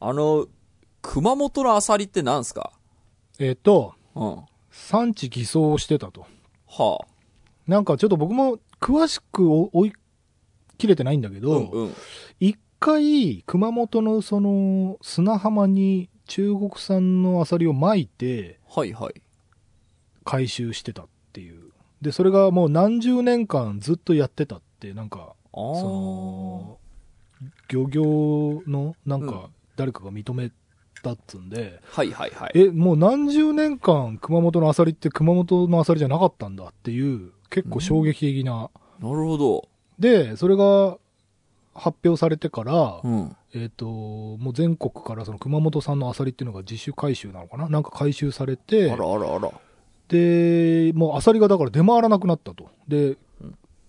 あの、熊本のアサリってなんすか？えっ、と、うん。は産地偽装をしてたと。あ。なんかちょっと僕も詳しく追追い切れてないんだけうど、んうん。一回、熊本のその砂浜に中国産のアサリを撒いてはいはい。回収してたっていう。で、それがもう何十年間ずっとやってたって、なんか、あそーの、漁業のなんか誰かが認めたっつんで、はいはいはい。え、もう何十年間熊本のアサリって熊本のアサリじゃなかったんだっていう、結構衝撃的な。なるほど。で、それが発表されてから、うん。えっ、と、もう全国からその熊本産のアサリっていうのが自主回収なのかな？なんか回収されてあ、らあらあら。で、もうアサリがだから出回らなくなったと。で、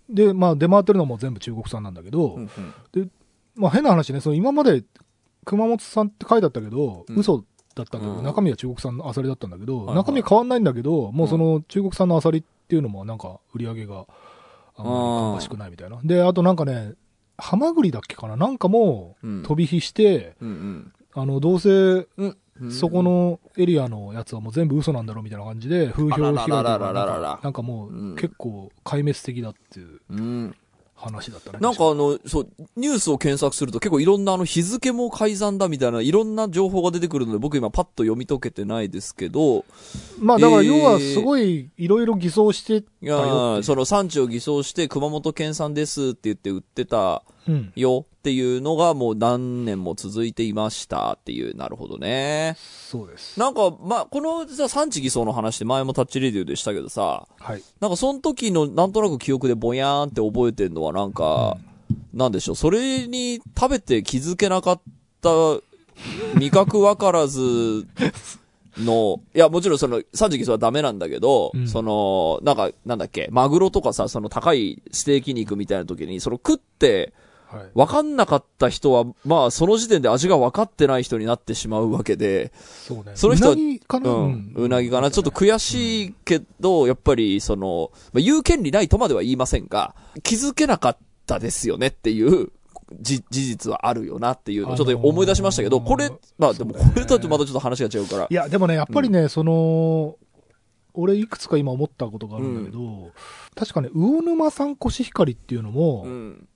で、まあ出回ってるのはもう全部中国産なんだけど、うんうんまあ変な話ね、その今まで熊本産って書いてあったけど、うん。嘘だったんだけど、うん。中身は中国産のアサリだったんだけど、はいはい。中身変わんないんだけど、もうその中国産のアサリっていうのもなんか売り上げがあんまり芳しくないみたいな。で、あとなんかね、ハマグリだっけかな？なんかもうん。飛び火して、うんあの、どうせ。そこのエリアのやつはもう全部嘘なんだろうみたいな感じで、風評被害なんかもう結構壊滅的だっていう。うん。話だったね。なんかあの、そう、ニュースを検索すると結構いろんなあの日付も改ざんだみたいないろんな情報が出てくるので僕今パッと読み解けてないですけど、まあだからえー要はすごいいろいろ偽装してたよその産地を偽装して熊本県産ですって言って売ってたうん。よっていうのがもう何年も続いていましたっていう、なるほどね。そうです。なんか、まあ、このさ産地偽装の話って前もタッチレディオでしたけどさ、はい。なんかその時のなんとなく記憶でぼやーんって覚えてるのはなんか、なんでしょう、それに食べて気づけなかった味覚わからずの、いや、もちろんその、産地偽装はダメなんだけど、うん。その、なんか、なんだっけ、マグロとかさ、その高いステーキ肉みたいな時に、その食って、はい。わかんなかった人は、まあ、その時点で味が分かってない人になってしまうわけで、そうね。その人はうなぎかな？うん。うなぎかな？ちょっと悔しいけど、やっぱり、その、まあ、言う権利ないとまでは言いませんが、気づけなかったですよねっていう、じ、事実はあるよなっていうのをちょっと思い出しましたけど、あのーこれ、まあでもこれとはまたちょっと話が違うからい。や、でもね、やっぱりね、その、俺いくつか今思ったことがあるんだけど、確かね、魚沼産コシヒカリっていうのも、うん。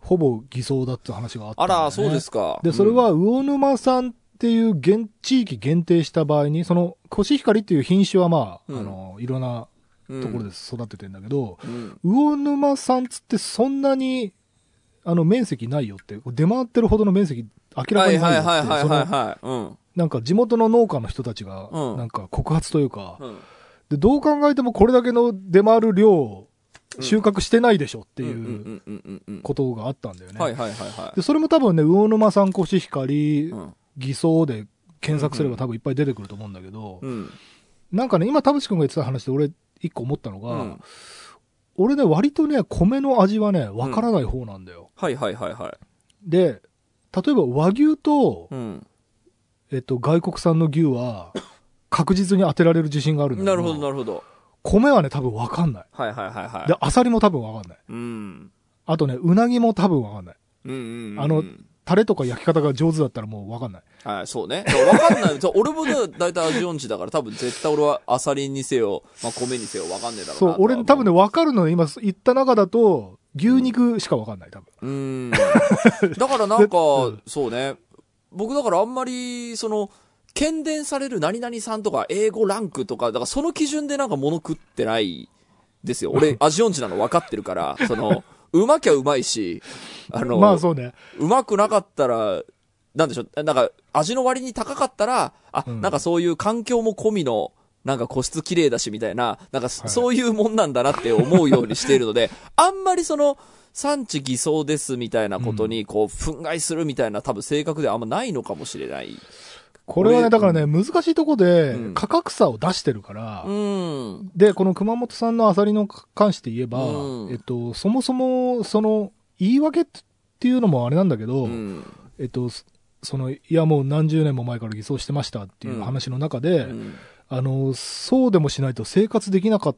ほぼ偽装だって話があったね、あら、そうですか。で、それは魚沼産っていう現地域限定した場合に、そのコシヒカリっていう品種はまあ、うんあの、いろんなうん、ところで育ててんだけど、うん。魚沼産つってそんなに、あの、面積ないよって、出回ってるほどの面積明らはいかになよって、はいいはいはいはいはい。うん。なんか地元の農家の人たちが、うんなんか告発というか、うん。で、どう考えてもこれだけの出回る量を収穫してないでしょっていううんうんうんうんうん。ことがあったんだよね。はいはいはいはで、それも多分ね、魚沼産コシヒカリい。、うん。偽装で検索すれば多分いっぱい出てくると思うんだけど、うん。なんかね、今田淵君が言ってた話で俺一個思ったのが、うん俺ね、割とね、米の味はね、わからない方なんだよ。はいはいはいはい。で、例えば和牛と、うん。えっと、外国産の牛は、確実に当てられる自信があるんだけなるほどなるほど。米はね、多分わかんない。はいはいはいはい。で、アサリも多分わかんない。うん。あとね、うなぎも多分わかんない。うんうんうん。あのタレとか焼き方が上手だったらもうわかんない。はい、そうね。わかんない。俺もね、大体味音痴だから、多分絶対俺はアサリにせよ、まあ米にせよわかんねえだろうなそう、俺多分ね、わかるのね、今言った中だと、牛肉しかわかんない、多分。うーん。だからなんか うん、そうね。僕だからあんまり、その、検伝される何々さんとか、英語ランクとか、だからその基準でなんか物食ってないですよ。俺、味音痴なの分かってるから、その、うまきゃうまいし、あの、まあそうね。うまくなかったら、なんでしょう、なんか、味の割に高かったら、あ、うんなんかそういう環境も込みの、なんか個室綺麗だしみたいな、なんかそはいそういうもんなんだなって思うようにしているので、あんまりその、産地偽装ですみたいなことに、こう、憤慨するみたいな多分性格ではあんまないのかもしれない。これはね、俺だからね、難しいとこでうん、価格差を出してるから、うん。で、この熊本産のアサリの関して言えば、うんえっと、そもそも、その、言い訳っていうのもあれなんだけど、うん。えっと、そその、いやもう何十年も前から偽装してましたっていう話の中で、うんあの、そうでもしないと生活できなかっ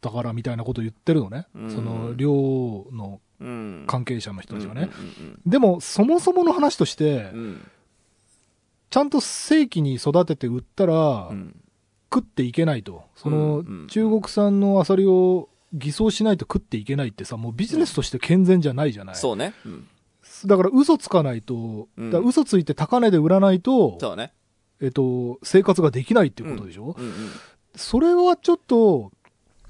たからみたいなことを言ってるのね。うんその、漁のうん。関係者の人たちがね。うんでも、そもそもの話としてう、ん。ちゃんと正規に育てて売ったら、うん。食っていけないと。その、うんうん中国産のアサリを偽装しないと食っていけないってさ、もうビジネスとして健全じゃないじゃない。そうね。うん。だから嘘つかないと、うんだ嘘ついて高値で売らないと、そうね。えっと、生活ができないっていうことでしょ、うんうん。それはちょっと、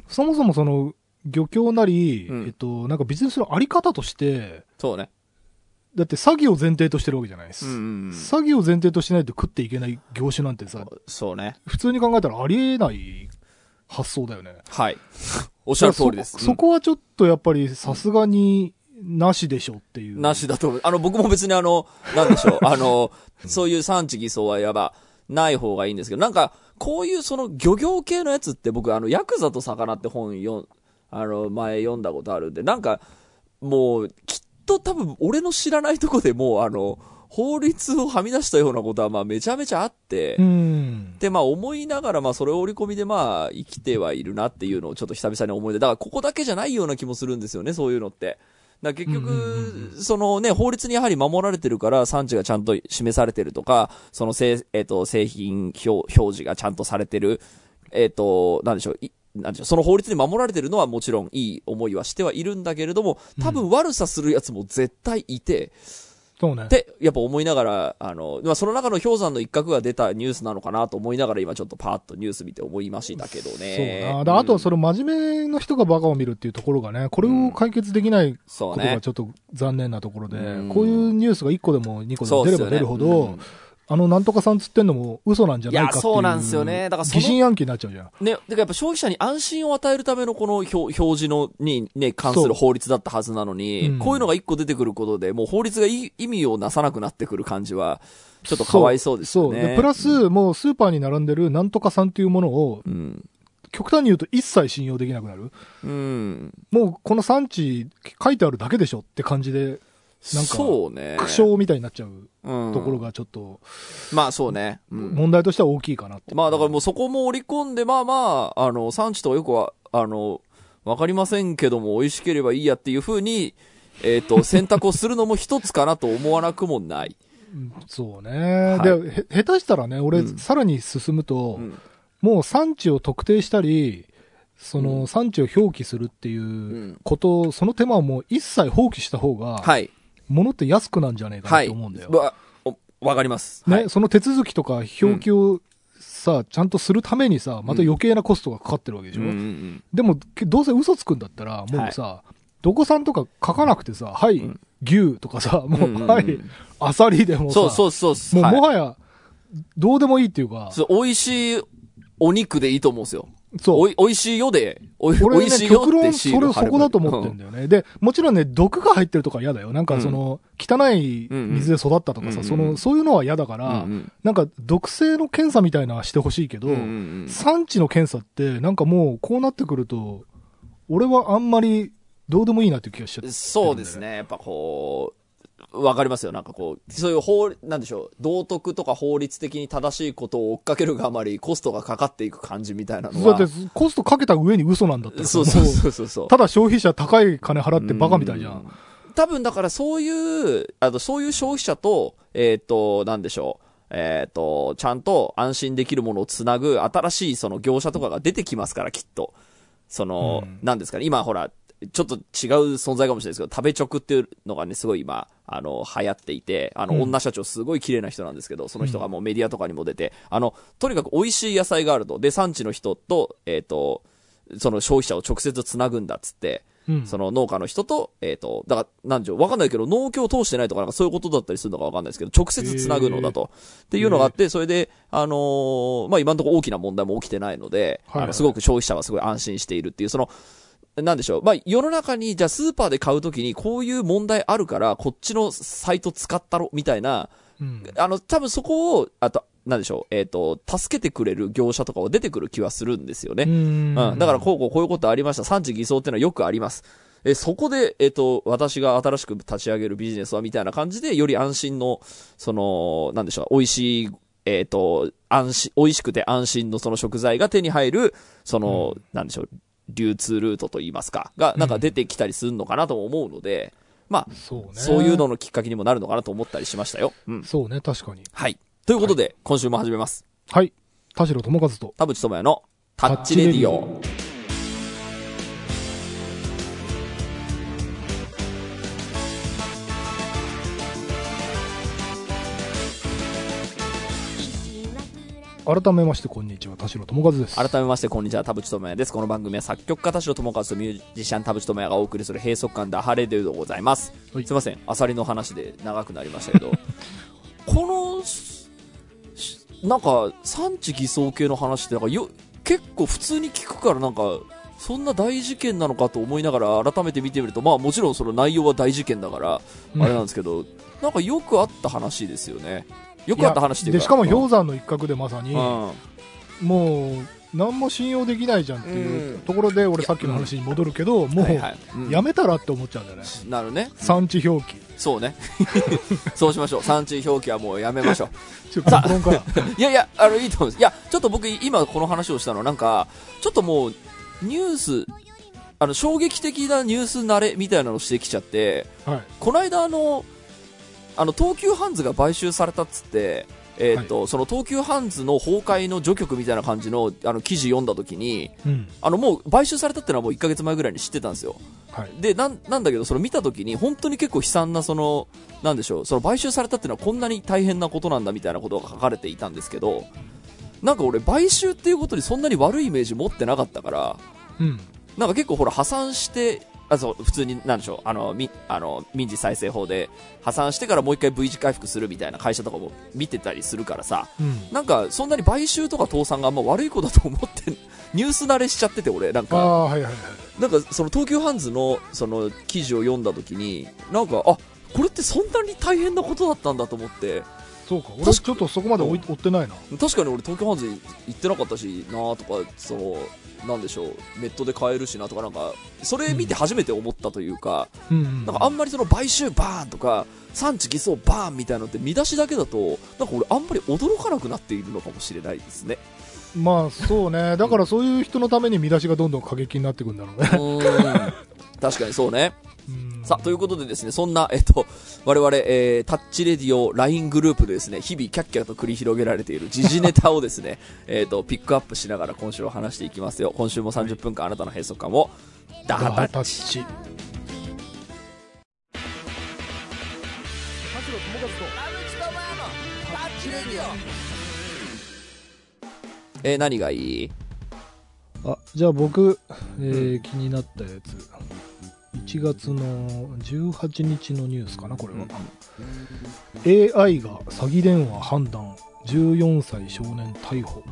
そもそもその、漁協なり、うんえっと、なんかビジネスのあり方として、そうね。だって詐欺を前提としてるわけじゃないです。うんうんうん。詐欺を前提としないと食っていけない業種なんてさ、そうね。普通に考えたらありえない発想だよね。はい。おっしゃる通りです。そそこはちょっとやっぱりさすがになしでしょっていう。なしだと思う。あの、僕も別にあの、なんでしょう。あの、そういう産地偽装はやば、ない方がいいんですけど、なんか、こういうその漁業系のやつって僕、あの、ヤクザと魚って本読ん、あの、前読んだことあるんで、なんか、もう、きっと多分俺の知らないとこでもう、あの、法律をはみ出したようなことは、まあ、めちゃめちゃあって、うん。で、まあ思いながら、まあそれを織り込みでまあ生きてはいるなっていうのをちょっと久々に思い出。だからここだけじゃないような気もするんですよね、そういうのって。だ結局、そのね、法律にやはり守られてるから産地がちゃんと示されてるとか、その製、えっ、と、製品表表示がちゃんとされてる、えっ、と、なんでしょう、いなんでしょう、その法律に守られてるのはもちろんいい思いはしてはいるんだけれども、多分悪さするやつも絶対いて、そうねっ。て、やっぱ思いながら、あの、まあ、その中の氷山の一角が出たニュースなのかなと思いながら今ちょっとパーッとニュース見て思いましたけどね。そうな。だあとはそれ、れ真面目の人がバカを見るっていうところがね、これを解決できないことがちょっと残念なところで、うんこういうニュースが1個でも2個でも出れば出るほど、うんあの、なんとかさんつってんのも嘘なんじゃないかっていう。いやそうなんですよねだから疑心暗鬼になっちゃうじゃん。ね、だからやっぱ消費者に安心を与えるためのこの表表示のにね、関すそうる法律だったはずなのに、うんこういうのが一個出てくることで、もう法律が意味をなさなくなってくる感じは、ちょっとかわいそうですよね。そう。で、プラス、もうスーパーに並んでるなんとかさんっていうものを、うん。極端に言うと一切信用できなくなる。うん。もうこの産地書いてあるだけでしょって感じで、なんかそうね。苦笑みたいになっちゃううんところがちょっとまあそうね。うん。問題としては大きいかなって。まあだからもうそこも織り込んで、まあまあ、あの、産地とかよくは、あの、わかりませんけども、美味しければいいやっていうふうに、えっ、と、選択をするのも一つかなと思わなくもない。そうね。はいで、へ下手したらね、俺、うんさらに進むと、うん。もう産地を特定したり、その、うん産地を表記するっていううんことを、その手間をもう一切放棄した方が、はい。物って安くなんじゃねえかなはい。って思うんだよ。わ、おわかります。ね、はい。その手続きとか表記をさ、ちゃんとするためにさ、また余計なコストがかかってるわけでしょ？うんうんうんでも、けどうせ嘘つくんだったら、もうさ、どこさんとか書かなくてさ、はい、うん牛とかさ、もう、うんうんうんはい、アサリでもさ、そうそうそうそう。もうはいもはや、どうでもいいっていうか、そう美味しいお肉でいいと思うんですよ。そう。おい、美味しいよで、おい、俺ね、美味しいよ極論、ってシーそれル貼ればそこだと思ってんだよね。で、もちろんね、毒が入ってるとか嫌だよ。なんかその、汚い水で育ったとかさ、うんうんその、そういうのは嫌だから、うんうんなんか、毒性の検査みたいなのはしてほしいけど、うんうんうん産地の検査って、なんかもう、こうなってくると、俺はあんまり、どうでもいいなっていう気がしちゃって、そうです。ね。やっぱこう、わかりますよ。なんかこう、そういう法、なんでしょう、道徳とか法律的に正しいことを追っかけるがあまりコストがかかっていく感じみたいなのは。だって、コストかけた上に嘘なんだったらさそうそうもそうそうそう。ただ消費者高い金払ってバカみたいじゃ。うん多分だからそういう、あの、そういう消費者と、えっ、と、なんでしょう。えっ、と、ちゃんと安心できるものをつなぐ新しいその業者とかが出てきますから、きっと。その、うんなんですかね、今ほら、ちょっと違う存在かもしれないですけど、食べ直っていうのがね、すごい今、あの、流行っていて、あの、うん女社長すごい綺麗な人なんですけど、その人がもうメディアとかにも出て、あの、とにかく美味しい野菜があると。で、産地の人と、えっ、と、その消費者を直接つなぐんだっつって、うんその農家の人と、えっ、と、だから、なんでしょう、わかんないけど、農協を通してないとか、なんかそういうことだったりするのかわかんないですけど、直接つなぐのだと。っていうのがあって、それで、あのーまあ、今のところ大きな問題も起きてないので、はいはいあの、すごく消費者はすごい安心しているっていう、その、なんでしょう。まあ、世の中に、じゃあスーパーで買うときにこういう問題あるから、こっちのサイト使ったろ、みたいな、うんあの、多分そこを、あと、なんでしょう、えっ、と、助けてくれる業者とかは出てくる気はするんですよね。うんうん。だから、こうこうこういうことありました。産地偽装っていうのはよくあります。え、そこで、えっ、と、私が新しく立ち上げるビジネスはみたいな感じで、より安心の、その、なんでしょう、美味しい、えっ、と、安心、美味しくて安心のその食材が手に入る、その、なんでしょう、流通ルートといいますか、が、なんか出てきたりするのかなとも思うので、まあ、そうね。そういうののきっかけにもなるのかなと思ったりしましたよ。うん。そうね、確かに。はい。ということで、今週も始めます。はい。田代智和と。田淵智也のタッチレディオ。改めまして、こんにちは。田代智和です。改めまして、こんにちは、田淵智也です。この番組は作曲家田代智和とミュージシャン田淵智也がお送りする閉塞感ダハレデュでございます。はいすいません、アサリの話で長くなりましたけど、この、しなんか、産地偽装系の話ってなんかよ、結構普通に聞くからなんか、そんな大事件なのかと思いながら改めて見てみると、まあもちろんその内容は大事件だから、うんあれなんですけど、なんかよくあった話ですよね。よくあった話。で、しかもうん氷山の一角でまさに、うんもう、何も信用できないじゃんっていううんところで、俺さっきの話に戻るけど、も、はいうやめたらって思っちゃうんだよね。なるね。産地表記。そうね。そうしましょう。産地表記はもうやめましょ ちょっとか。いやいや、あの、いいと思います。いや、ちょっと僕、今この話をしたのは、なんか、ちょっともう、ニュース、あの、衝撃的なニュース慣れみたいなのしてきちゃって、はい。この間、あの、あの、東急ハンズが買収されたっつって、えーっと、その東急ハンズの崩壊の序曲みたいな感じの、あの、記事読んだ時に、うん。あの、もう、買収されたってのはもう1ヶ月前ぐらいに知ってたんですよ。はい。でなんなんだけど、それ見たときに、本当に結構悲惨な、その、なんでしょう、その買収されたっていうのはこんなに大変なことなんだみたいなことが書かれていたんですけど、なんか俺、買収っていうことにそんなに悪いイメージ持ってなかったから、うん。なんか結構ほら、破産して、あそう普通に、なんでしょう、あの、みあの民事再生法で破産してからもう一回 V 字回復するみたいな会社とかも見てたりするからさ、うん。なんかそんなに買収とか倒産があんま悪いことだと思って、ニュース慣れしちゃってて、俺、なんか。はいはい。なんかその東急ハンズのその記事を読んだ時になんかあこれってそんなに大変なことだったんだと思ってそうか。俺ちょっとそこまで追ってないな。確かに俺東急ハンズ行ってなかったしなとかそのなんでしょうネットで買えるしなとかなんかそれ見て初めて思ったというか、うんうん。なんかあんまりその買収バーンとか産地偽装バーンみたいなのって見出しだけだとなんか俺あんまり驚かなくなっているのかもしれないですねまあそうね。だからそういう人のために見出しがどんどん過激になっていくんだろうね。確かにそうねうんさあ、ということでですね、そんな、えっと、我々、えー、タッチレディオ LINE グループでですね、日々キャッキャと繰り広げられている時事ネタをですね、えっと、ピックアップしながら今週は話していきますよ。今週も30分間あなたの閉塞感を、ダハタッタチ。ッチ。えー、何がいい？あ、じゃあ僕、えー気になったやつ。1月の18日のニュースかな、これは。AI が詐欺電話判断。14歳少年逮捕。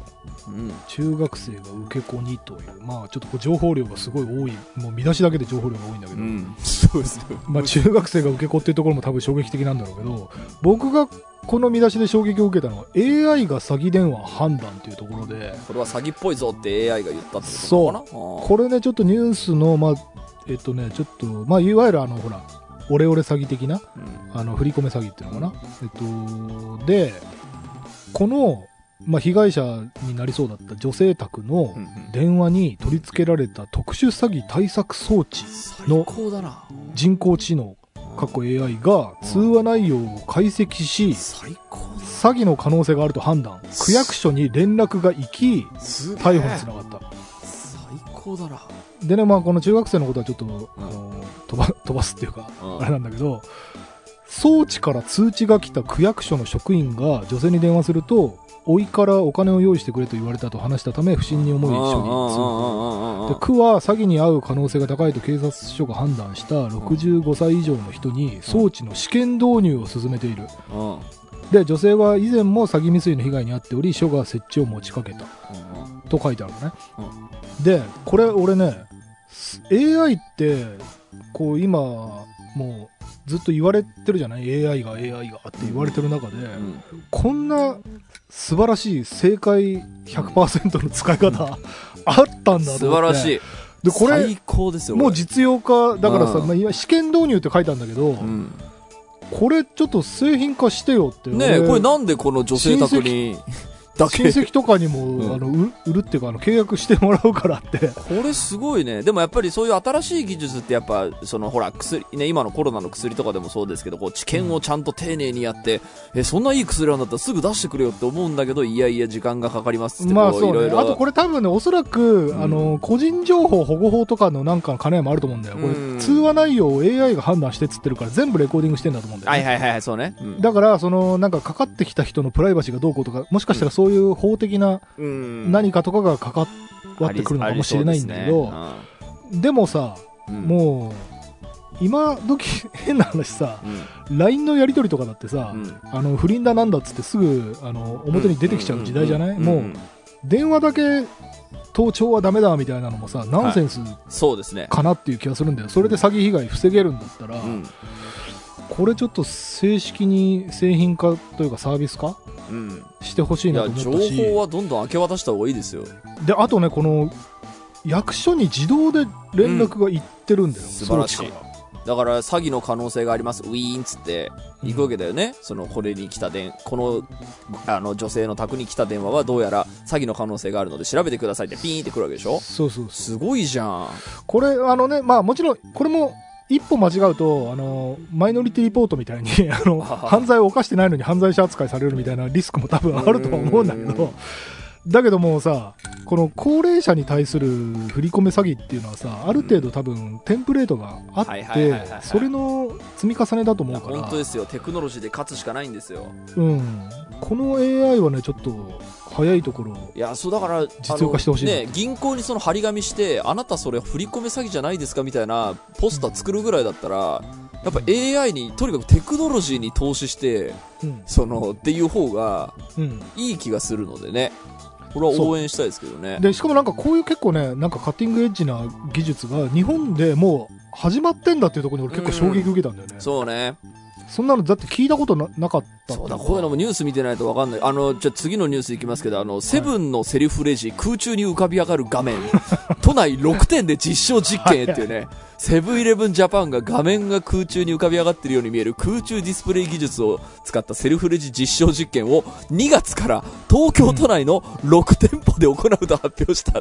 うん。中学生が受け子にという。まあちょっとこう情報量がすごい多い。もう見出しだけで情報量が多いんだけど。うん。そうですね。まあ中学生が受け子っていうところも多分衝撃的なんだろうけど、僕がこの見出しで衝撃を受けたのは AI が詐欺電話判断っていうところで、これは詐欺っぽいぞって AI が言ったってことかな？これね、ちょっとニュースの、まあ、えっとね、ちょっと、まあ、いわゆるあの、ほら、オレオレ詐欺的な、うんあの、振り込め詐欺っていうのかな。えっと、で、この、まあ、被害者になりそうだった女性宅の電話に取り付けられた特殊詐欺対策装置、最高だな。人工知能、過去 AI が通話内容を解析し。詐欺の可能性があると判断、区役所に連絡が行き、逮捕につながった。最高だな。でね、まあ、この中学生のことはちょっと、あの飛ば飛ばすっていうか、うんあれなんだけど、装置から通知が来た区役所の職員が女性に電話すると、甥いからお金を用意してくれと言われたと話したため、不審に思い処理通報。で区は詐欺に遭う可能性が高いと警察署が判断した65歳以上の人に装置の試験導入を進めている。で、女性は以前も詐欺未遂の被害に遭っており、署が設置を持ちかけた。と書いてあるのね、でこれ俺ね AI ってこう今もうずっと言われてるじゃない？AI が AI がって言われてる中で、うんこんな素晴らしい正解100%の使い方あったんだと素思って。晴らしい。でこれ最高ですよ。もう実用化だからさ、うん。まあ、今試験導入って書いたんだけど、うん。これちょっと製品化してよってねこれなんでこの女性宅にだけ。親戚とかにも、うん。あの売売るっていうかあの契約してもらうからって。これすごいね。でもやっぱりそういう新しい技術ってやっぱ、そのほら、薬、ね、今のコロナの薬とかでもそうですけど、こう、治験をちゃんと丁寧にやって、え、そんないい薬なんだったらすぐ出してくれよって思うんだけど、いやいや、時間がかかりますって、まあこいろいろ。そうねあとこれ多分ねおそらく、んあの個人情報保護法とかのなんかの兼ね合いもあると思うんだよ。これ、うん。通話内容を AI が判断してっつってるから全部レコーディングしてんだと思うんだよ、ね。はいはいはい、そうね。うん。だからそのなんかかかってきた人のプライバシーがどうこうとかもしかしたらそういう法的なうん。何かとかが関わってくるのかもしれないんだけど、でもさ、う、もう今時変な話さうん、LINE のやり取りとかだってさ、うん。あの不倫だなんだっつってすぐあの表に出てきちゃう時代じゃない、もう電話だけ盗聴はダメだみたいなのもさナンセンス。かなっていう気がするんだよ。それで詐欺被害防げるんだったら、うん。これちょっと正式に製品化というかサービス化うん。してほしいなと思情ったし報はどんどん明け渡した方がいいですよ。であとねこの役所に自動で連絡がいってるんだよ、ん素晴らしいだから詐欺の可能性があります。ウィーンっつって行くわけだよね。その、これに来た電、この、あの、女性の宅に来た電話はどうやら詐欺の可能性があるので調べてくださいってピーンって来るわけでしょ？そうそうそうすごいじゃん。これあのねまあもちろんこれも一歩間違うとあのマイノリティリポートみたいに あの犯罪を犯してないのに犯罪者扱いされるみたいなリスクも多分あるとは思うんだけうん。どだけどもうさこの高齢者に対する振り込め詐欺っていうのはさある程度多分テンプレートがあってそれの積み重ねだと思うから本当ですよ。テクノロジーで勝つしかないんですよ。うん、この AI はねちょっと早いところいや、そうだから、実用化してほしいね、銀行にその張り紙して、あなたそれ振り込め詐欺じゃないですかみたいなポスター作るぐらいだったら、やっぱ AI に、とにかくテクノロジーに投資して、うんその、っていう方がうんいい気がするのでね。これは応援したいですけどね。でしかもなんかこういう結構ねなんかカッティングエッジな技術が日本でもう始まってんだっていうところに俺結構衝撃受けたんだよね、そうね。そんなのだって聞いたことななかった。そうだ、こういうのもニュース見てないとわかんない。あの、じゃあ次のニュースいきますけど、あの、セブンのセルフレジ、空中に浮かび上がる画面、都内6点で実証実験へっていうね、セブンイレブンジャパンが画面が空中に浮かび上がってるように見える空中ディスプレイ技術を使ったセルフレジ実証実験を2月から東京都内の6店舗で行うと発表した。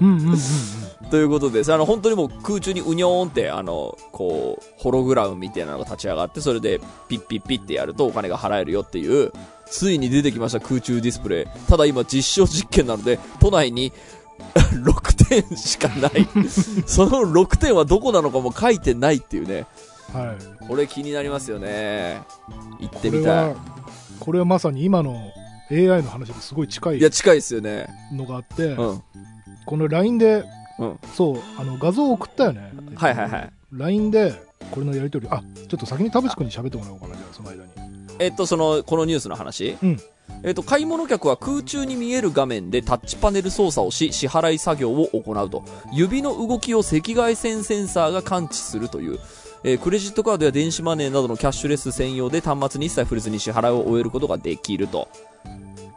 ということです。あの、本当にもう空中にうにょーんって、あの、こう、ホログラムみたいなのが立ち上がって、それでピッピッピッってやるとお金が払えるよっていう、ついに出てきました空中ディスプレイ。ただ今実証実験なので、都内に6 点しかない。その6点はどこなのかも書いてないっていうね。はいこれ気になりますよね。行ってみたいは。これはまさに今の AI の話ですごい近いいや、近いですよね。のがあって、うん。この LINE で、うんそうあの画像を送ったよねはいはいはい。LINE でこれのやり取りあちょっと先に田淵君に喋ってもらおうかなじゃあその間にえっと、その、このニュースの話？うんえっと、買い物客は空中に見える画面でタッチパネル操作をし、支払い作業を行うと。指の動きを赤外線センサーが感知するという。えークレジットカードや電子マネーなどのキャッシュレス専用で端末に一切触れずに支払いを終えることができると。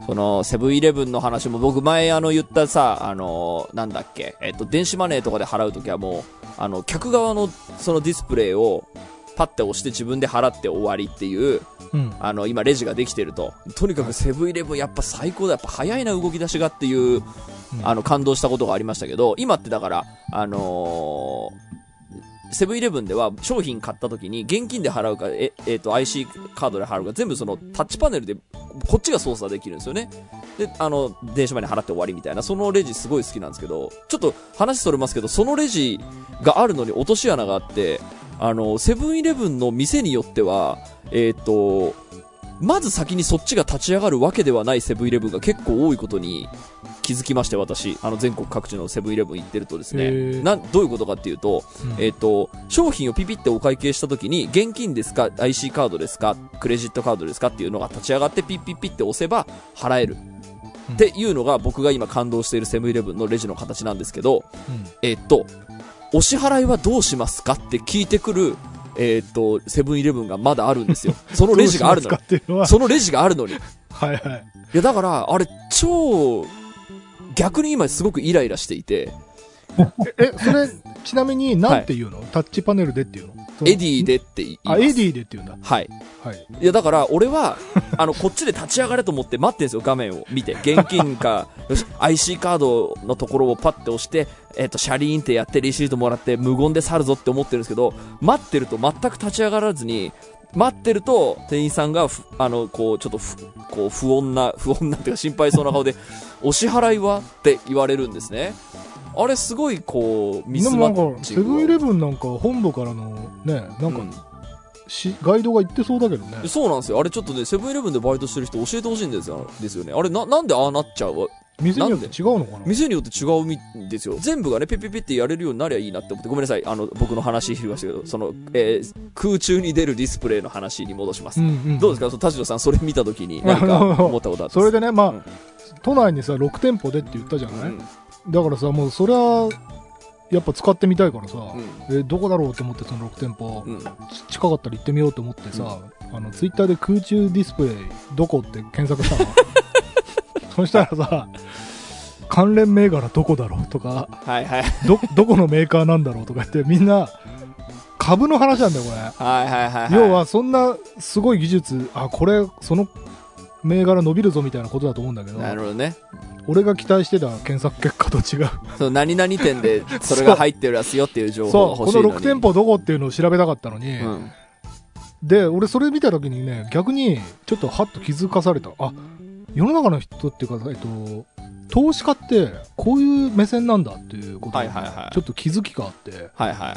その、セブンイレブンの話も僕前あの言ったさ、あのなんだっけ、えっと、電子マネーとかで払うときはもう、あの、客側のそのディスプレイをパッて押して自分で払って終わりっていう、うんあの、今レジができてると。とにかくセブンイレブンやっぱ最高だ。やっぱ早いな動き出しがっていう、あの、感動したことがありましたけど、今ってだから、あのーセブンイレブンでは商品買った時に現金で払うか、え、えっ、と、IC カードで払うか、全部そのタッチパネルで、こっちが操作できるんですよね。で、あの、電子マネー払って終わりみたいな、そのレジすごい好きなんですけど、ちょっと話それますけど、そのレジがあるのに落とし穴があって、あの、セブンイレブンの店によっては、えっ、と、まず先にそっちが立ち上がるわけではないセブンイレブンが結構多いことに気づきまして、私。あの、全国各地のセブンイレブン行ってるとですへね。ーなん、どういうことかっていうと、うんえっ、と、商品をピピってお会計した時に、現金ですか ?IC カードですかクレジットカードですかっていうのが立ち上がってピッピッピって押せば払える。うんっていうのが僕が今感動しているセブンイレブンのレジの形なんですけど、うんえっと、お支払いはどうしますかって聞いてくる、えっと、セブンイレブンがまだあるんですよ。そのレジがあるのに。のは。そのレジがあるのに。いはいはい。や、だから、あれ、超、逆に今すごくイライラしていて、えそれちなみに何て言うの、タッチパネルでっていうの？ Edy でって言います。あ、 Edy でって言うんだ。はい。はい。いや、だから、俺は、あの、こっちで立ち上がれと思って待ってんですよ、画面を見て。現金か、よし、IC カードのところをパッて押して、えっ、と、シャリーンってやってレシートもらって無言で去るぞって思ってるんですけど、待ってると全く立ち上がらずに、待ってると、店員さんがふ、あの、こう、ちょっとふ、こう、不穏な、不穏なっていうか心配そうな顔で、お支払いは？って言われるんですね。あれ、すごい、こう、ミスマッチセブンイレブンなんか本部からのね、なんか、うんしガイドが言ってそうだけどね。そうなんですよ。あれちょっとね、セブンイレブンでバイトしてる人教えてほしいんですよですよね。あれな、なんでああなっちゃう？店によって違うのかな？店によって違うみですよ。全部がね、ピッピッピッってやれるようになりゃいいなって思って、ごめんなさい。あの、僕の話ひるがしたけど、その、えー空中に出るディスプレイの話に戻します。うんうん。どうですか？その田代さん、それ見たときに何か思ったことあったそれでね、まあ、うん都内にさ、6店舗でって言ったじゃない、うんだからさ、もうそれは、やっぱ使ってみたいからさ、うん。えどこだろうと思ってその6店舗、うん。ち近かったら行ってみようと思ってさ、あのツイッターで空中ディスプレイどこって検索したの？そしたらさ関連銘柄どこだろうとかはいはい。どどこのメーカーなんだろうとか言ってみんな株の話なんだよこれ、はいはいはいはい。要はそんなすごい技術あこれその銘柄伸びるぞみたいなことだと思うんだけどなるほどね。俺が期待してた検索結果と違うその何々店で それが入ってるやつよっていう情報そうこのが欲しいのに。6店舗どこっていうのを調べたかったのに、うん。で俺それ見た時にね逆にちょっとハッと気づかされたあ世の中の人っていうか、えっと、投資家ってこういう目線なんだっていうことにはいはいはいちょっと気づきがあってはいはい。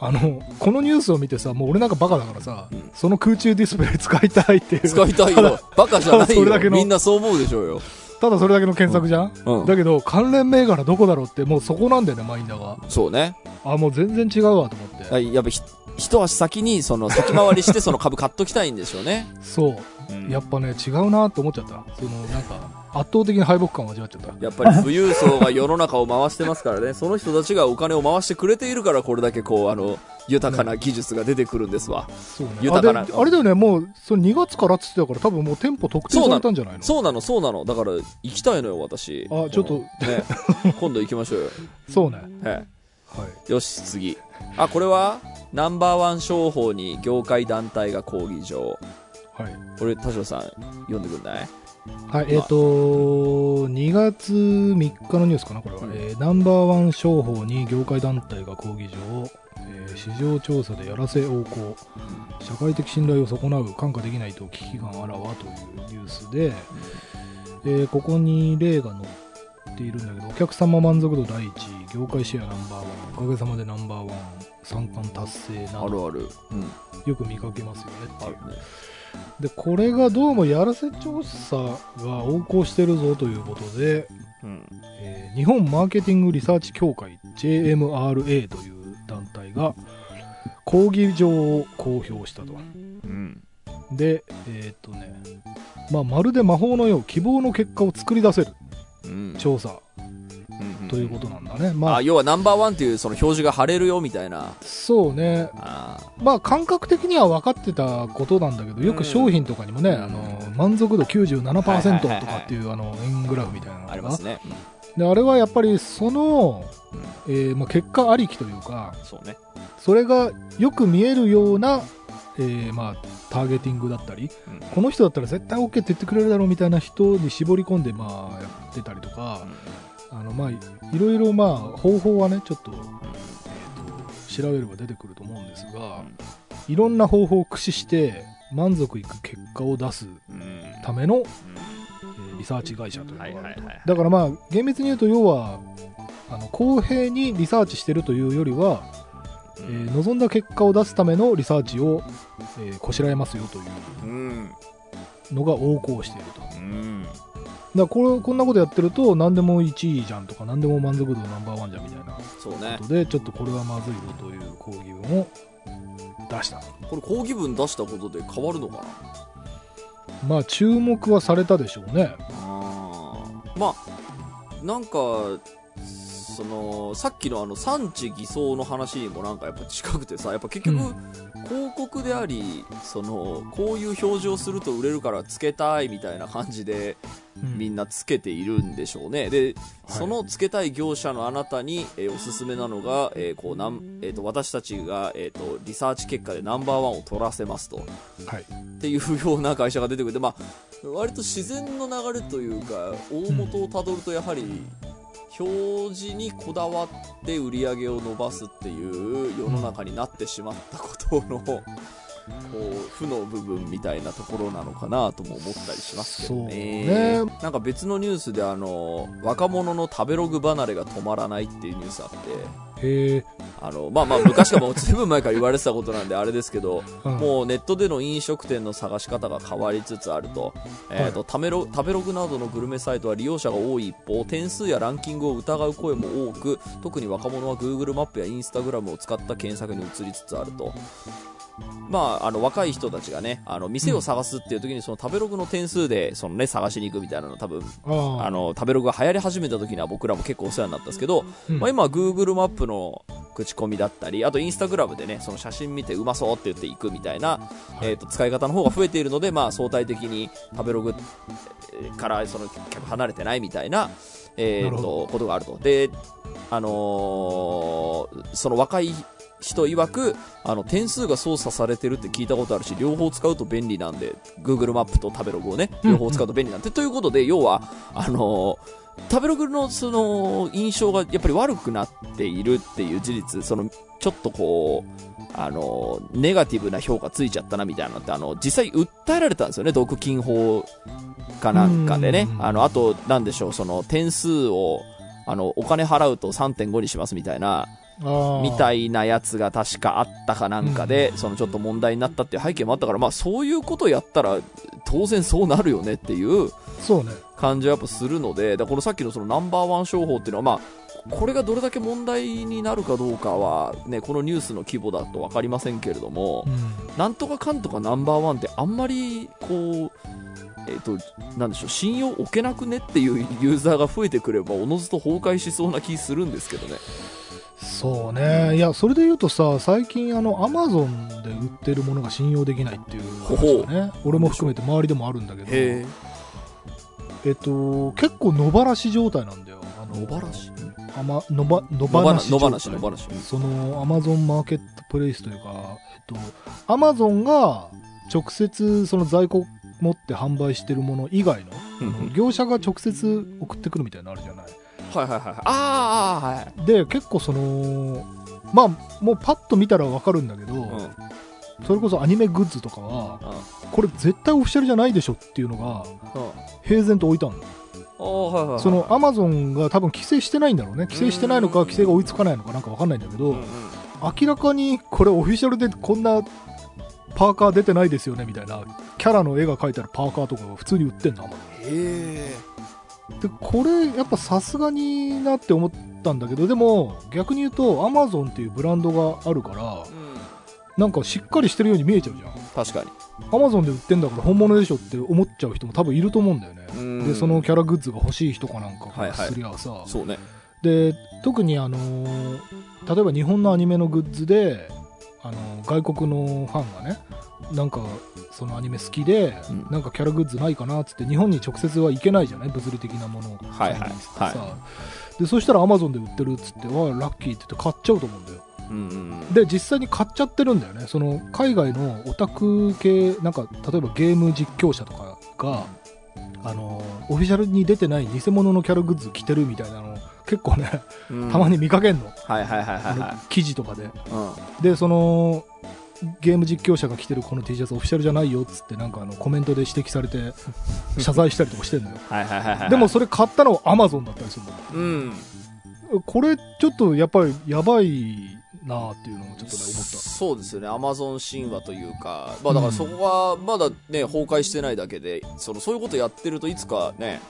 あのこのニュースを見てさもう俺なんかバカだからさ、うんその空中ディスプレイ 使いたいっていう使いたいよ。バカじゃないよ。それだけのみんなそう思うでしょうよ。ただそれだけの検索じゃん、うん。だけど関連銘柄どこだろうってもうそこなんだよねマインダーがそうね。あもう全然違うわと思ってはいやっぱひ一足先にその先回りしてその株買っときたいんでしょうね。そうやっぱね違うなって思っちゃったそのなんか圧倒的に敗北感を味わっちゃったやっぱり富裕層が世の中を回してますからね、その人たちがお金を回してくれているから、これだけこう、あの、豊かな技術が出てくるんですわ。ね豊かなあれだよねもうその2月からっつってたから多分もう店舗特定されたんじゃないの？そうなの、そうなの。だから、行きたいのよ、私。あちょっとね、今度行きましょうよ。そうねはい。はいよし、次。あ、これは、ナンバーワン商法に業界団体が抗議状。はいこれ、田代さん、読んでくんない？はい、えっ、と、2月3日のニュースかな、これは。うんえーナンバーワン商法に業界団体が抗議状、えー市場調査でやらせ横行、社会的信頼を損なう、看過できないと危機感あらわというニュースで、えーここに例が載っているんだけど、お客様満足度第一、業界シェアナンバーワン、おかげさまでナンバーワン、三冠達成など、あるある。うん。よく見かけますよねっていうある。ね。でこれがどうもやらせ調査が横行してるぞということで、うん。えー日本マーケティングリサーチ協会 JMRA という団体が抗議状を公表したとうん。でえーっとねまあ、まるで魔法のよう希望の結果を作り出せるうん。調査うんということなんだね、まああ、要はナンバーワンっていうその表示が貼れるよみたいな。そうね。あまあ感覚的には分かってたことなんだけどよく商品とかにもね、うん。あの満足度97%はいはいはいはい。とかっていうあの円グラフみたいなのが。ありますね。であれはやっぱりその、えーまあ、結果ありきというかそうね。それがよく見えるような、えーまあ、ターゲティングだったりうん。この人だったら絶対 OK って言ってくれるだろうみたいな人に絞り込んで、まあ、やってたりとか、あのまあ、いいろいろ、まあ、方法はねちょっと,、えーと調べれば出てくると思うんですが、いろんな方法を駆使して満足いく結果を出すための、えーリサーチ会社というのがあると、はいはいはいだからまあ厳密に言うと要はあの公平にリサーチしてるというよりは、えー望んだ結果を出すためのリサーチを、えーこしらえますよといううん。のが横行していると。うん。らこれこんなことやってると何でも1位じゃんとか何でも満足度ナンバーワンじゃんみたいな。そうね。こ。とでちょっとこれはまずいぞという抗議文を出した。これ抗議文出したことで変わるのかな？まあ注目はされたでしょうね。あー。まあなんかそのさっきのあの産地偽装の話にもなんかやっぱ近くてさやっぱ結局、うん。広告でありそのこういう表示をすると売れるからつけたいみたいな感じでうんみんなつけているんでしょうね。で、そのつけたい業者のあなたに、えーおすすめなのが、えーこうなんえーと私たちが、えーとリサーチ結果でナンバーワンを取らせますと。はい。っていうような会社が出てくるんで、まあ、割と自然の流れというか、大元をたどると、やはり、表示にこだわって売り上げを伸ばすっていう世の中になってしまったことの、こう、負の部分みたいなところなのかなとも思ったりしますけどね。ねなんか別のニュースで、あの、若者の食べログ離れが止まらないっていうニュースあって。あの、まあまあ昔からもうずいぶん前から言われてたことなんであれですけど、うんもうネットでの飲食店の探し方が変わりつつあると、えーと食べロ食べログなどのグルメサイトは利用者が多い一方点数やランキングを疑う声も多く特に若者は Google マップや Instagram を使った検索に移りつつあると。まあ、あの若い人たちがねあの店を探すっていう時にその食べログの点数でその、ね、探しに行くみたいなの多分ああ。の食べログが流行り始めた時には僕らも結構お世話になったんですけど、うん。まあ、今は Google マップの口コミだったりあと Instagram でねその写真見てうまそうって言って行くみたいな、えー、と使い方の方が増えているので、まあ、相対的に食べログえーからその客離れてないみたいな、えー、なるほとことがあると。で、あのーその若い人曰くあの点数が操作されてるって聞いたことあるし両方使うと便利なんで Google マップと食べログをね両方使うと便利なんで、ということで要はあのー食べログのその印象がやっぱり悪くなっているっていう事実そのちょっとこうあのネガティブな評価ついちゃったなみたいなのってあの実際訴えられたんですよね。毒禁法かなんかでね。うん。あのあとなんでしょうその点数をあのお金払うと3.5にしますみたいなあみたい。いなやつが確かあったかなんかで、そのちょっと問題になったっていう背景もあったから、まあそういうことやったら当然そうなるよねっていう。感じはやっぱするので、だこのさっきのそのナンバーワン商法っていうのは、まあ、これがどれだけ問題になるかどうかは、ね、このニュースの規模だと分かりませんけれどもう、ん。なんとかかんとかナンバーワンってあんまり、こう、えっ、と、なんでしょう、信用置けなくねっていうユーザーが増えてくれば、おのずと崩壊しそうな気するんですけどね。そうね。いや、それで言うとさ、最近あの、アマゾンで売ってるものが信用できないっていう話がね、俺も含めて周りでもあるんだけど、へえっと、結構野放し状態なんだよ。あの野放し？あま、野ば野野放放し、野し状態放し。そのアマゾンマーケットプレイスというか、えっと、アマゾンが直接その在庫持って販売してるもの以外の、うんうんあの業者が直接送ってくるみたいなのあるじゃない。はいはいはいはい。ああ、はい。で、結構その、まあ、もうパッと見たらわかるんだけど、うん。うん。それこそアニメグッズとかは、これ絶対オフィシャルじゃないでしょっていうのが、平然と置いたの。そのアマゾンが多分規制してないんだろうね。規制してないのか、規制が追いつかないのかなんかわかんないんだけど、うんうん、明らかにこれオフィシャルでこんなパーカー出てないですよねみたいなキャラの絵が描いてあるパーカーとかが普通に売ってんのへえ。でこれやっぱさすがになって思ったんだけどでも逆に言うとアマゾンっていうブランドがあるからうん。なんかしっかりしてるように見えちゃうじゃん確かに。アマゾンで売ってんだから本物でしょって思っちゃう人も多分いると思うんだよねうんでそのキャラグッズが欲しい人かなんかからはいはいすりゃさ、そうね。で特にあのー例えば日本のアニメのグッズで、あのー外国のファンがねなんかそのアニメ好きで、うん。なんかキャラグッズないかなっつって日本に直接は行けないじゃない？物理的なものをはいはい。でそしたらアマゾンで売ってるっつってわあラッキーって言って買っちゃうと思うんだよ。うんうん。で実際に買っちゃってるんだよね。その海外のオタク系なんか例えばゲーム実況者とかがあのオフィシャルに出てない偽物のキャラグッズ着てるみたいなの結構ね、うん。たまに。見かけんの。はいはいはいはいあのは記事とかで。でそのゲーム実況者が着てるこの T シャツオフィシャルじゃないよっつってなんかあのコメントで指摘されて 謝罪したりとかしてんのよはいはいはいはい。でも、それ買ったのは Amazon だったりするのうん。これちょっとやっぱりやばいなっていうのをちょっとね思ったそうですよね。アマゾン神話というか、まあだからそこはまだね、崩壊してないだけで、その、そういうことやってるといつかね、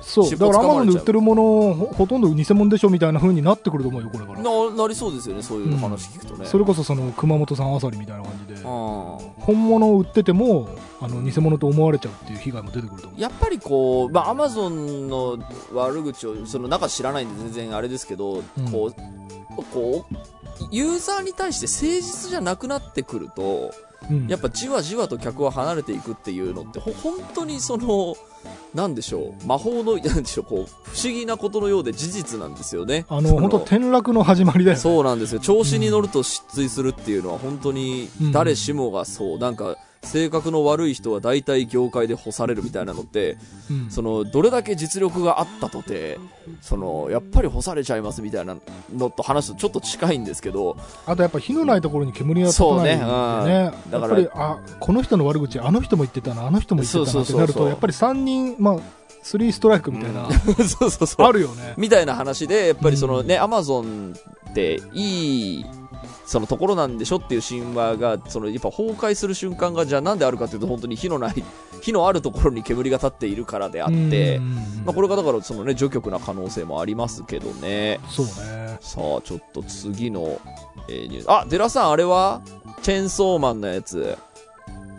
そうだから掴まれちゃう Amazon で売ってるものほほとんど偽物でしょみたいな風になってくると思うよこれからな、なりそうですよね。そういう話聞くとね。それこそその熊本産アサリみたいな感じでうん。本物を売っててもあの偽物と思われちゃうっていう被害も出てくると思うやっぱりこう、まあ、アマゾンの悪口を、その中知らないんで全然あれですけど、うんこう、こう、ユーザーに対して誠実じゃなくなってくると、うんやっぱじわじわと客は離れていくっていうのって、ほ、本当にその、なんでしょう、魔法の、なんでしょう、こう、不思議なことのようで事実なんですよね。あの、本当転落の始まりだよね。そうなんですよ。調子に乗ると失墜するっていうのは本当にうん誰しもがそう。なんか、性格の悪い人は大体業界で干されるみたいなのって、うんその、どれだけ実力があったとて、その、やっぱり干されちゃいますみたいなのと話すとちょっと近いんですけど、あとやっぱ火のないところに煙が立たないんでね。ねうんやだからっぱり、あ、この人の悪口、あの人も言ってたな、あの人も言ってたなってなると、そうそうそうそうやっぱり3人、まあ、3ストライクみたいな、そうそうそう。あるよね。みたいな話で、やっぱりそのね、アマゾンっていい、そのところなんでしょっていう神話が、そのやっぱ崩壊する瞬間が、じゃあなんであるかというと、本当に火のない、火のあるところに煙が立っているからであってう、んまあこれがだからそのね、除局な可能性もありますけどね。そうね。さあ、ちょっと次の、えーニュース。あ、デラさん、あれはチェーンソーマンのやつ。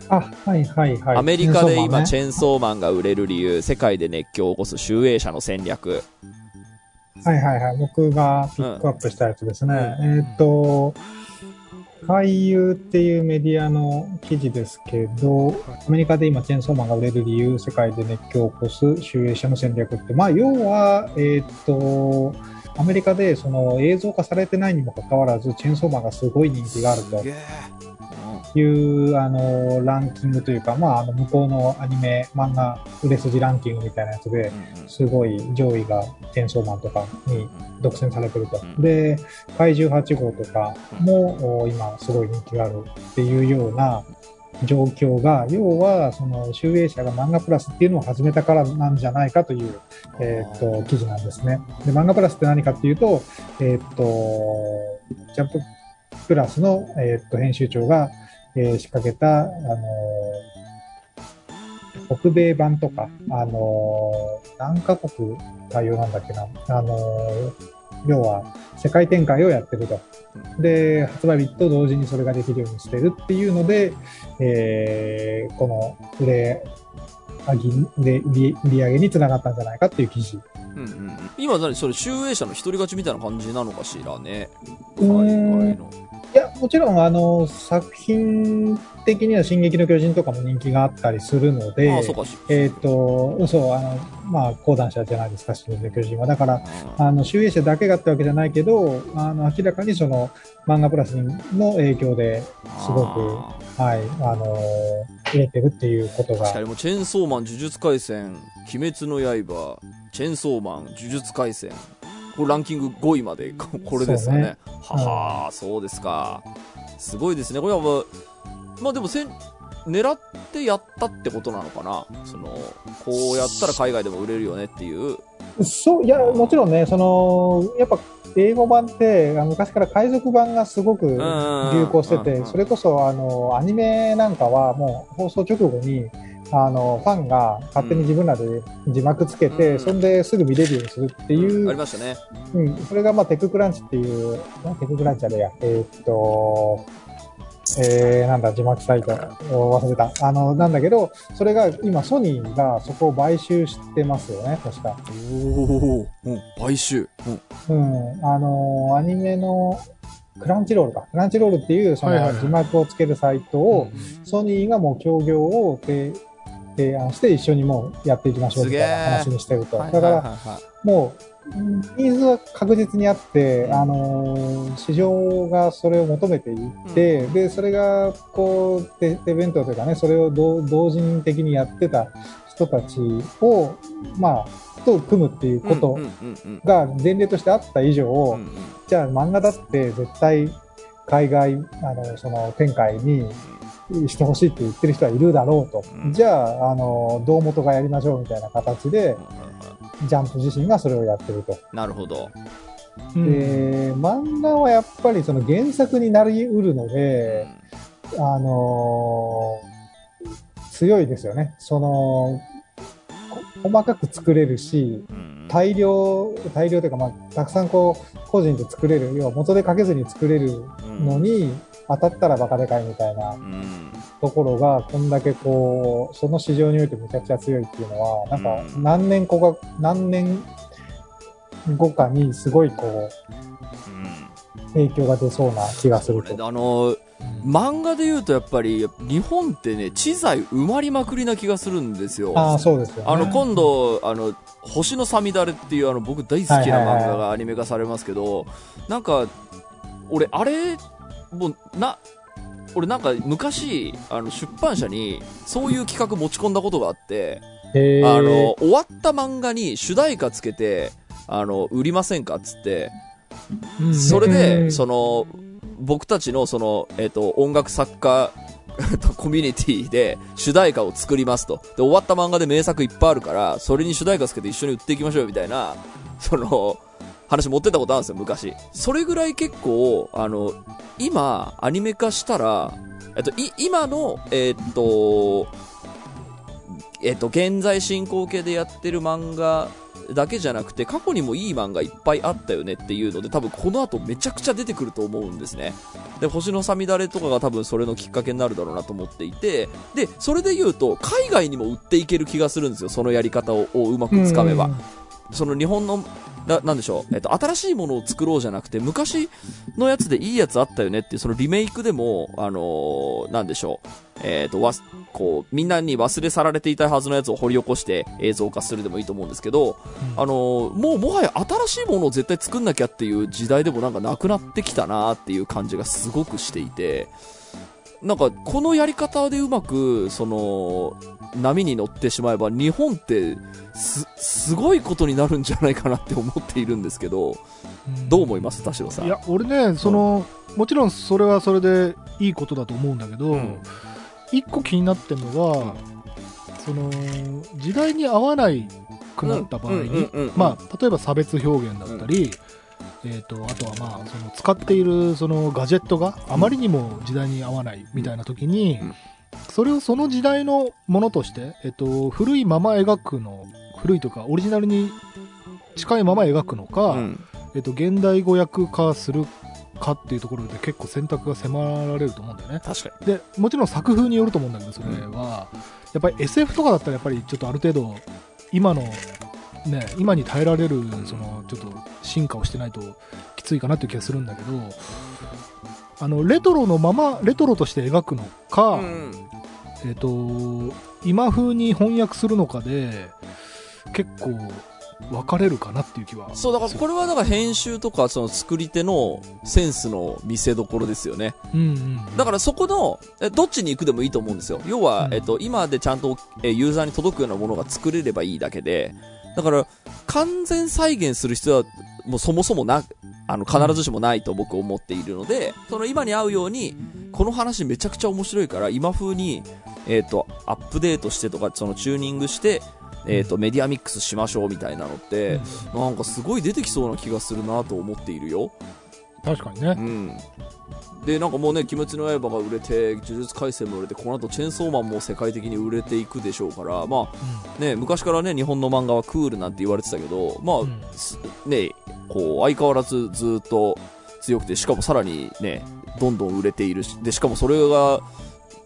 あ、はいはいはい。アメリカで今、チェェーンソーマンが売れる理由、世界で熱狂を起こす集英社の戦略。はいはいはい。僕がピックアップしたやつですね。えーっと、海遊っていうメディアの記事ですけど、アメリカで今チェーンソーマンが売れる理由、世界で熱狂を起こす集英社の戦略って、まあ要は、えーっと、アメリカでその映像化されてないにもかかわらず、チェーンソーマンがすごい人気があるというあのランキングというか、まあ、あの向こうのアニメ、漫画売れ筋ランキングみたいなやつで、すごい上位がチェーンソーマンとかに独占されてると。うんで、怪獣8号とかも、お今すごい人気があるっていうような状況が、要はその集英社が漫画プラスっていうのを始めたからなんじゃないかという、えーっと記事なんですね。で、漫画プラスって何かっていうと、えーっと、ジャンププラスの、えーっと編集長が、えー仕掛けた、あのー北米版とか、あのー何カ国対応なんだっけな、あのー要は世界展開をやってると。で、発売日と同時にそれができるようにしてるっていうので、えーこの売れ上げで利利上げにつながったんじゃないかっていう記事。うんうんうん今何それ集英社の一人勝ちみたいな感じなのかしらね海外のいや、もちろん、あの、作品的には進撃の巨人とかも人気があったりするので、ああそうか。えっ、と、そう、あの、まあ、講談社じゃないですか、進撃の巨人は。だから、あの、集英社だけがってわけじゃないけど、あの、明らかにその、漫画プラスの影響で、すごくあはい、あの入れてるっていうことが。ー確かにもうチェーンソーマン呪術廻戦鬼滅の刃チェーンソーマン呪術廻戦ランキング5位までこ これですかね。ね。はは、そうですか。すごいですね。これはまあまあでもせん狙ってやったってことなのかな？そのこうやったら海外でも売れるよねっていう。そう、いや、もちろんね、その、やっぱ、英語版って、昔から海賊版がすごく流行してて、それこそ、あの、アニメなんかはもう放送直後に、あの、ファンが勝手に自分らで字幕つけて、うん。そんですぐ見れるようにするっていう、ありましたね。うん、それがまあテッククランチっていう、あテッククランチあれや、えーっと、えー、なんだ、字幕サイトを忘れた。あの、なんだけど、それが今ソニーがそこを買収してますよね、確か。おお、うん、買収、うん、うん、あのーアニメのクランチロールか。クランチロールっていう、その字幕をつけるサイトを、ソニーがもう協業を提提案して一緒にもうやっていきましょうみたいな話にしてると。だから、もう、ニーズは確実にあって、あのー市場がそれを求めていって、で、それが、こう、テテベントというかね、それを同同人的にやってた人たちを、まあ、と組むっていうことうんうんうんうん。が前例としてあった以上、うんうん。じゃあ漫画だって絶対海外、あの、その展開にしてほしいって言ってる人はいるだろうと。うんじゃあ、あの、胴元がやりましょうみたいな形で、ジャンプ自身がそれをやってると。なるほど。うんで、漫画はやっぱりその原作になりうるので、あの強いですよね。その、こ細かく作れるし、うん大量、大量というか、まあ、たくさんこう、個人で作れる、要は元でかけずに作れるのに、当たったらバカでかいみたいな。うん。ところが、こんだけこう、その市場においてめちゃくちゃ強いっていうのは、なんかうん。何年後か、何年後かにすごいこう、うん。影響が出そうな気がするあの漫画で言うとやっぱり日本ってね知財埋まりまくりな気がするんですよ。ああ、そうですよ、ね。あの今度あの星のさみだれっていうあの僕大好きな漫画がアニメ化されますけど、なんか俺あれもうな俺なんか昔あの出版社にそういう企画持ち込んだことがあって、あの終わった漫画に主題歌つけてあの売りませんかっつって。うん。それうで、ん。その、僕たちのその、えっ、と、音楽作家、コミュニティで主題歌を作りますと。で、終わった漫画で名作いっぱいあるから、それに主題歌つけて一緒に売っていきましょうよみたいな、その、話持ってったことあるんですよ、昔。それぐらい結構、あの、今、アニメ化したら、えっと、い、今の、えっと、えっと、現在進行形でやってる漫画だけじゃなくて、過去にもいい漫画いっぱいあったよねっていうので、多分この後めちゃくちゃ出てくると思うんですね。で、星のさみだれとかが多分それのきっかけになるだろうなと思っていて、で、それで言うと、海外にも売っていける気がするんですよ、そのやり方ををうまくつかめば。その日本の、ななんでしょう、えっと、新しいものを作ろうじゃなくて、昔のやつでいいやつあったよねっていう、そのリメイクでも、あのーなんでしょう、えっと、わす、こう、みんなに忘れ去られていたはずのやつを掘り起こして映像化するでもいいと思うんですけど、あのーもうもはや新しいものを絶対作んなきゃっていう時代でもなんかなくなってきたなっていう感じがすごくしていて、なんかこのやり方でうまく、その、波に乗ってしまえば日本ってす、すごいことになるんじゃないかなって思っているんですけど、どう思います？田代さん。いや、俺ね、その、もちろんそれはそれでいいことだと思うんだけど、うん。一個気になってるのは、その、時代に合わないくなった場合うんうんに例えば差別表現だったり、えっ、と、あとはまあ、その使っているそのガジェットがあまりにも時代に合わないみたいな時に、うんそれをその時代のものとして、えっ、と、古いまま描くの、古いとか、オリジナルに近いまま描くのか、うんえっと、現代語訳化するかっていうところで結構選択が迫られると思うんだよね。確かに。で、もちろん作風によると思うんだけど、それは、やっぱり SF とかだったらやっぱりちょっとある程度、今の、ね、今に耐えられる、その、ちょっと進化をしてないときついかなっていう気がするんだけど、あの、レトロのまま、レトロとして描くのか、うんえっ、と、今風に翻訳するのかで、結構分かれるかなっていう気は。そう、だからこれはだから編集とかその作り手のセンスの見せどころですよね。うんうん。だからそこの、えどっちに行くでもいいと思うんですよ。要は、うんえっと、今でちゃんと、えユーザーに届くようなものが作れればいいだけで、だから、完全再現する必要は、もうそもそもな、あの、必ずしもないと僕思っているので、その今に合うように、この話めちゃくちゃ面白いから、今風に、えっと、アップデートしてとか、そのチューニングして、えっと、メディアミックスしましょうみたいなのって、なんかすごい出てきそうな気がするなと思っているよ。確かにねう。ん。で、なんかもうね、鬼滅の刃が売れて、呪術廻戦も売れて、この後チェーンソーマンも世界的に売れていくでしょうから、まあね、昔からね、日本の漫画はクールなんて言われてたけど、まあ、ね、こう、相変わらずずっと強くて、しかもさらにね、どんどん売れているし、で、しかもそれが、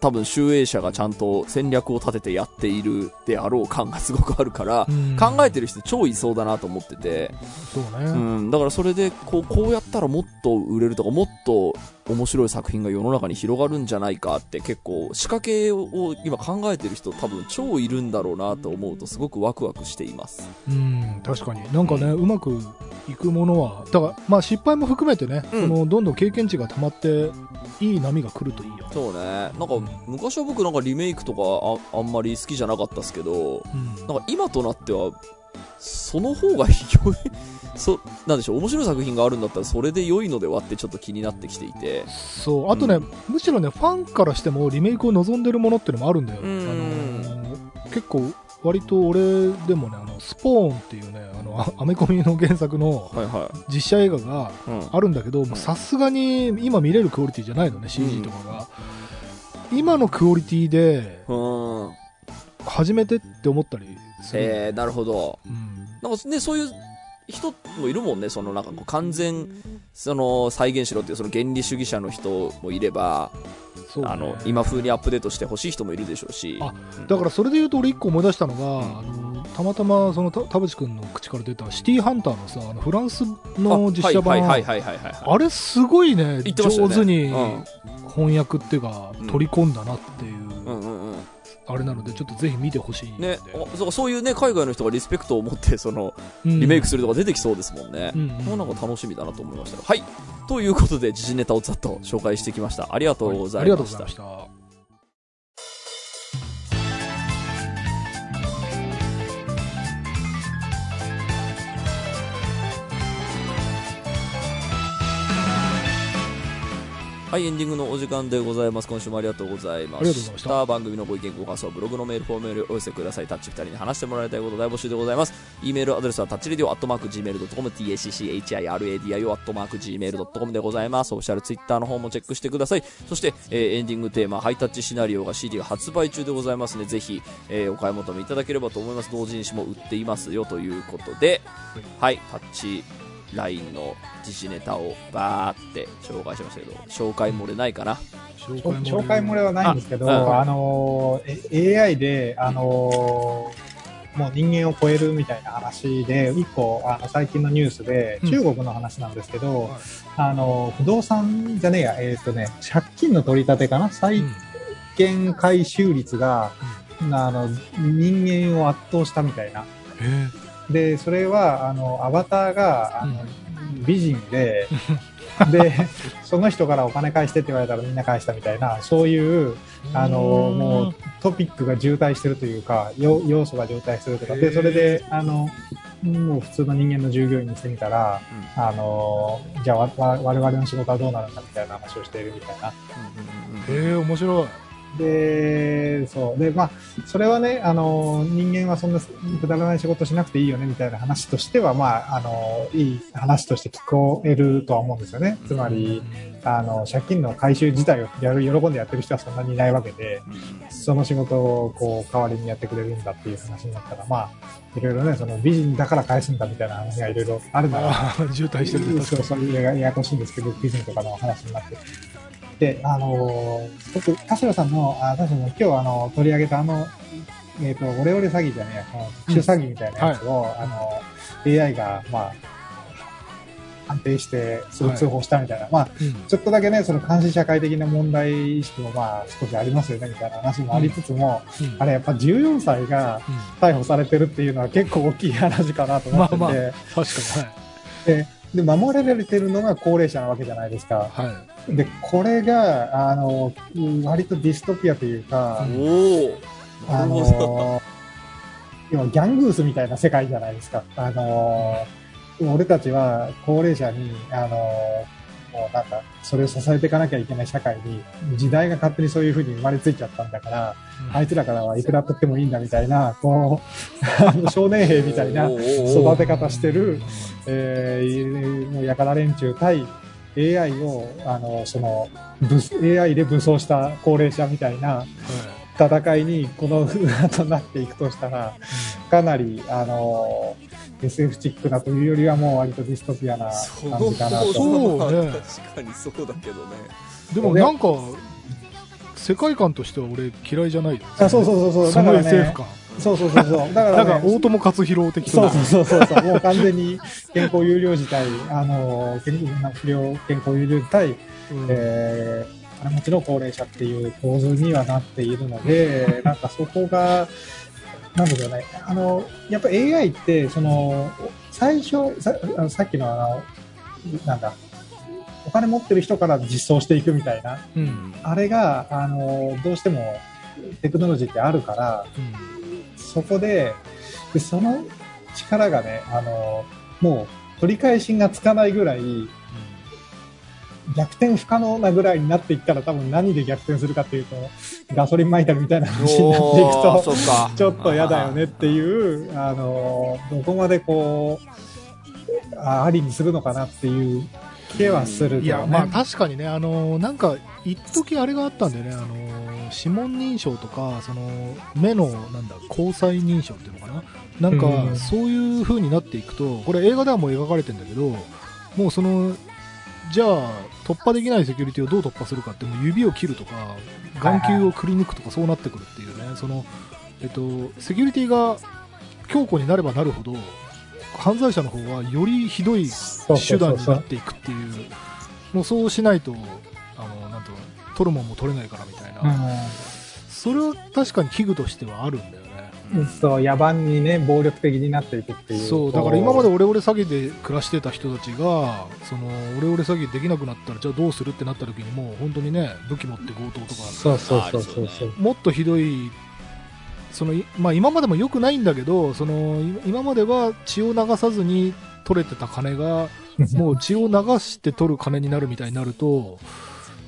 多分、集英社がちゃんと戦略を立ててやっているであろう感がすごくあるから、うん考えてる人超いそうだなと思ってて、そうね。うん、だからそれでこうこうやったらもっと売れるとかもっと面白い作品が世の中に広がるんじゃないかって結構仕掛けを今考えてる人多分超いるんだろうなと思うとすごくワクワクしています。うん、確かに。なんかね、うまくいくものは、だから、まあ失敗も含めてね、うん。そのどんどん経験値が溜まって、いい波が来るといいよ。そうね。なんか昔は僕なんかリメイクとかああんまり好きじゃなかったですけどうん。なんか今となってはその方が良い。そなんでしょう。面白い作品があるんだったらそれで良いのではってちょっと気になってきていて。そう、あとね、うむしろね、ファンからしてもリメイクを望んでるものっていうのもあるんだよ。うん。あのー結構、割と俺でもね、あの、スポーンっていうね、あの、あ アメコミの原作の実写映画があるんだけど、さすがに今見れるクオリティじゃないのね、CG とかが。今のクオリティで、うん。初めてって思ったり。えー、なるほど。うん。なんかね、そういう人もいるもんね、そのなんかこう完全、その再現しろっていうその原理主義者の人もいれば、ね。あの、今風にアップデートしてほしい人もいるでしょうし。あだからそれで言うと俺一個思い出したのが、あのたまたまそのた田淵君の口から出たシティーハンターのさあのフランスの実写版。あれすごいねね。上手にうん。翻訳っていうか、うん取り込んだなっていう、うんうんうん。あれなのでちょっとぜひ見てほしいね、あそうそういうね、海外の人がリスペクトを持って、その、うんリメイクするとか出てきそうですもんね。うんうんもうなんか楽しみだなと思いましたがはい。ということで、時事ネタをざっと紹介してきました。ありがとうござありがいました。とうございましたはい、エンディングのお時間でございます。今週もありがとうございまし。たた番組のご意見、ご感想、ブログのメールフォームよりお寄せください。タッチ2人に話してもらいたいこと大募集でございます。e メールアドレスはタッチレディオアットマーク Gmail.com、tacchiradio アットマーク Gmail.com でございます。オフィシャルツイッターの方もチェックしてください。そして、えーエンディングテーマ、ハイタッチシナリオが CD が発売中でございますので、ぜひ、えーお買い求めいただければと思います。同人誌も売っていますよということで、はい、タッチラインの時事ネタをバーって紹介しましたけど、紹介漏れないかな？紹紹介漏れはないんですけど、ああのえ AI で、あのもう人間を超えるみたいな話で、一個、あの、最近のニュースで、うん。中国の話なんですけど、はいあの、不動産じゃねえや、えっ、とね、借金の取り立てかな？債うん権回収率が、あの、人間を圧倒したみたいな。えで、それは、あの、アバターが、あの、美人で、で、その人からお金返してって言われたらみんな返したみたいな、そういう、あの、もうトピックが渋滞してるというか、よ要素が渋滞してるとか、で、それで、あの、もう普通の人間の従業員にしてみたら、あの、じゃあ我々の仕事はどうなるんだみたいな話をしているみたいな。ええ面白いで、そう。で、まあ、それはね、あの、人間はそんなくだらない仕事しなくていいよね、みたいな話としては、まあ、あの、いい話として聞こえるとは思うんですよね。つまり、あの、借金の回収自体をやる、喜んでやってる人はそんなにいないわけで、その仕事を、こう、代わりにやってくれるんだっていう話になったら、まあ、いろいろね、その美人だから返すんだみたいな話がいろいろあるなら、渋滞してるそうそう、やややこしいんですけど、美人とかの話になって。で、あのー僕、田代さんの、あ田代さんの今日あの、取り上げたあの、えっ、と、オレオレ詐欺じゃねえ特殊詐欺みたいなやつを、あの、AI が、まあ、判定して、すぐ通報したみたいな、まあ、にうん。ちょっとだけね、その監視社会的な問題意識もまあ、少しありますよね、みたいな話もありつつも、うん。あれやっぱ14歳が逮捕されてるっていうのは結構大きい話かなと思ってて、まあま確かに。はいで、守られてるのが高齢者なわけじゃないですか。はで、これが、あの、うん割とディストピアというか、あ。の、今、ギャングースみたいな世界じゃないですか。あの、俺たちは高齢者に、あの、もうなんか、それを支えていかなきゃいけない社会に、時代が勝手にそういう風に生まれついちゃったんだから、あいつらからはいくら取ってもいいんだみたいな、こう、少年兵みたいな育て方してる、えー、もうやから連中対 AI を、あの、その、武 AI で武装した高齢者みたいな戦いに、この後なっていくとしたら、かなり、あの、SF チックなというよりはもう割とディストピアな感じかなと。そうまあね確かにそうだけどね。でもなんか世界観としては俺嫌いじゃないよあそうそうそうそう。その SF ね、感そうそうそうそう。だから、なんかね、大友克洋的なそうそうそうそうそう。もう完全に健康有料児対、あの、健康不良健康有料児対、うんえー、金持ちの高齢者っていう構図にはなっているので、なんかそこが、なんでしょうね。あの、やっぱ AI って、その、最初、ささっきのあの、なんだ、お金持ってる人から実装していくみたいな、うんあれが、あの、どうしてもテクノロジーってあるから、そこで、でその力がね、あの、もう取り返しがつかないぐらい、逆転不可能なぐらいになっていったら多分何で逆転するかっていうと、ガソリン撒いたりみたいな話になっていくと。ちょっと嫌だよねっていう、あの、どこまでこう、あありにするのかなっていう気はするけどね。いやまあ確かにねあのなんか一時あれがあったんだよね。あの指紋認証とかその目のなんだ交際認証っていうのかな。なんか、うん。そういう風になっていくとこれ映画ではもう描かれてるんだけどもうそのじゃあ突破できないセキュリティをどう突破するかってもう指を切るとか眼球をくり抜くとかそうなってくるっていうね。その、えっと、セキュリティが強固になればなるほど犯罪者の方はよりひどい手段になっていくっていうもうそうしないとあのなんと取るもんも取れないからみたいな、それは確かに器具としてはあるんだよ。そう、野蛮にね、暴力的になっていくっていう。そうだから今までオレオレ詐欺で暮らしてた人たちがそのオレオレ詐欺できなくなったらじゃあどうするってなった時にもう本当にね武器持って強盗とかそうそうそうそうそう。もっとひどいそのいまあ、今までも良くないんだけどそのい今までは血を流さずに取れてた金が もう血を流して取る金になるみたいになると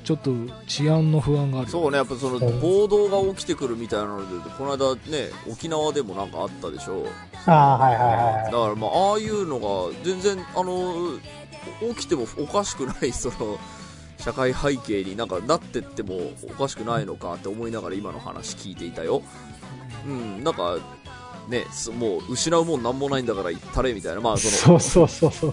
ちょっと治安の不安があるそうね、やっぱその暴動が起きてくるみたいなので、この間ね、沖縄でもなんかあったでしょ。ああ、はいはいだはい。からまあ、ああいうのが全然、あの、起きてもおかしくない、その、社会背景になんかなってってもおかしくないのかって思いながら今の話聞いていたよ。うん、なんか、ね、すもう失うもんなんもないんだから行ったれみたいな、まあその、そうそうそうそう。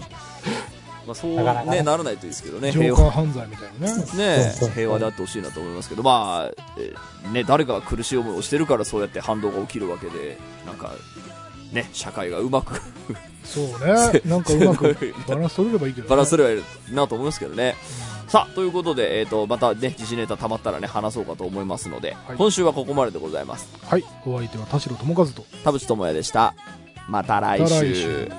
まあそうね。ね、ならないといいですけどね、ジョ平和。ーカー犯罪みたいなね。ね平和であってほしいなと思いますけど、まあ、えーね、誰かが苦しい思いをしてるからそうやって反動が起きるわけで、なんか、ね、社会がうまくそうね。なんかうまく バランス取れればいいけど、ね、バランス取ればいいなと思いますけどね。さあ、ということで、えっ、と、またね、時事ネタ溜まったらね、話そうかと思いますので、はい。今週はここまででございます。はい。お相手は田代智和と。田淵智也でした。また来週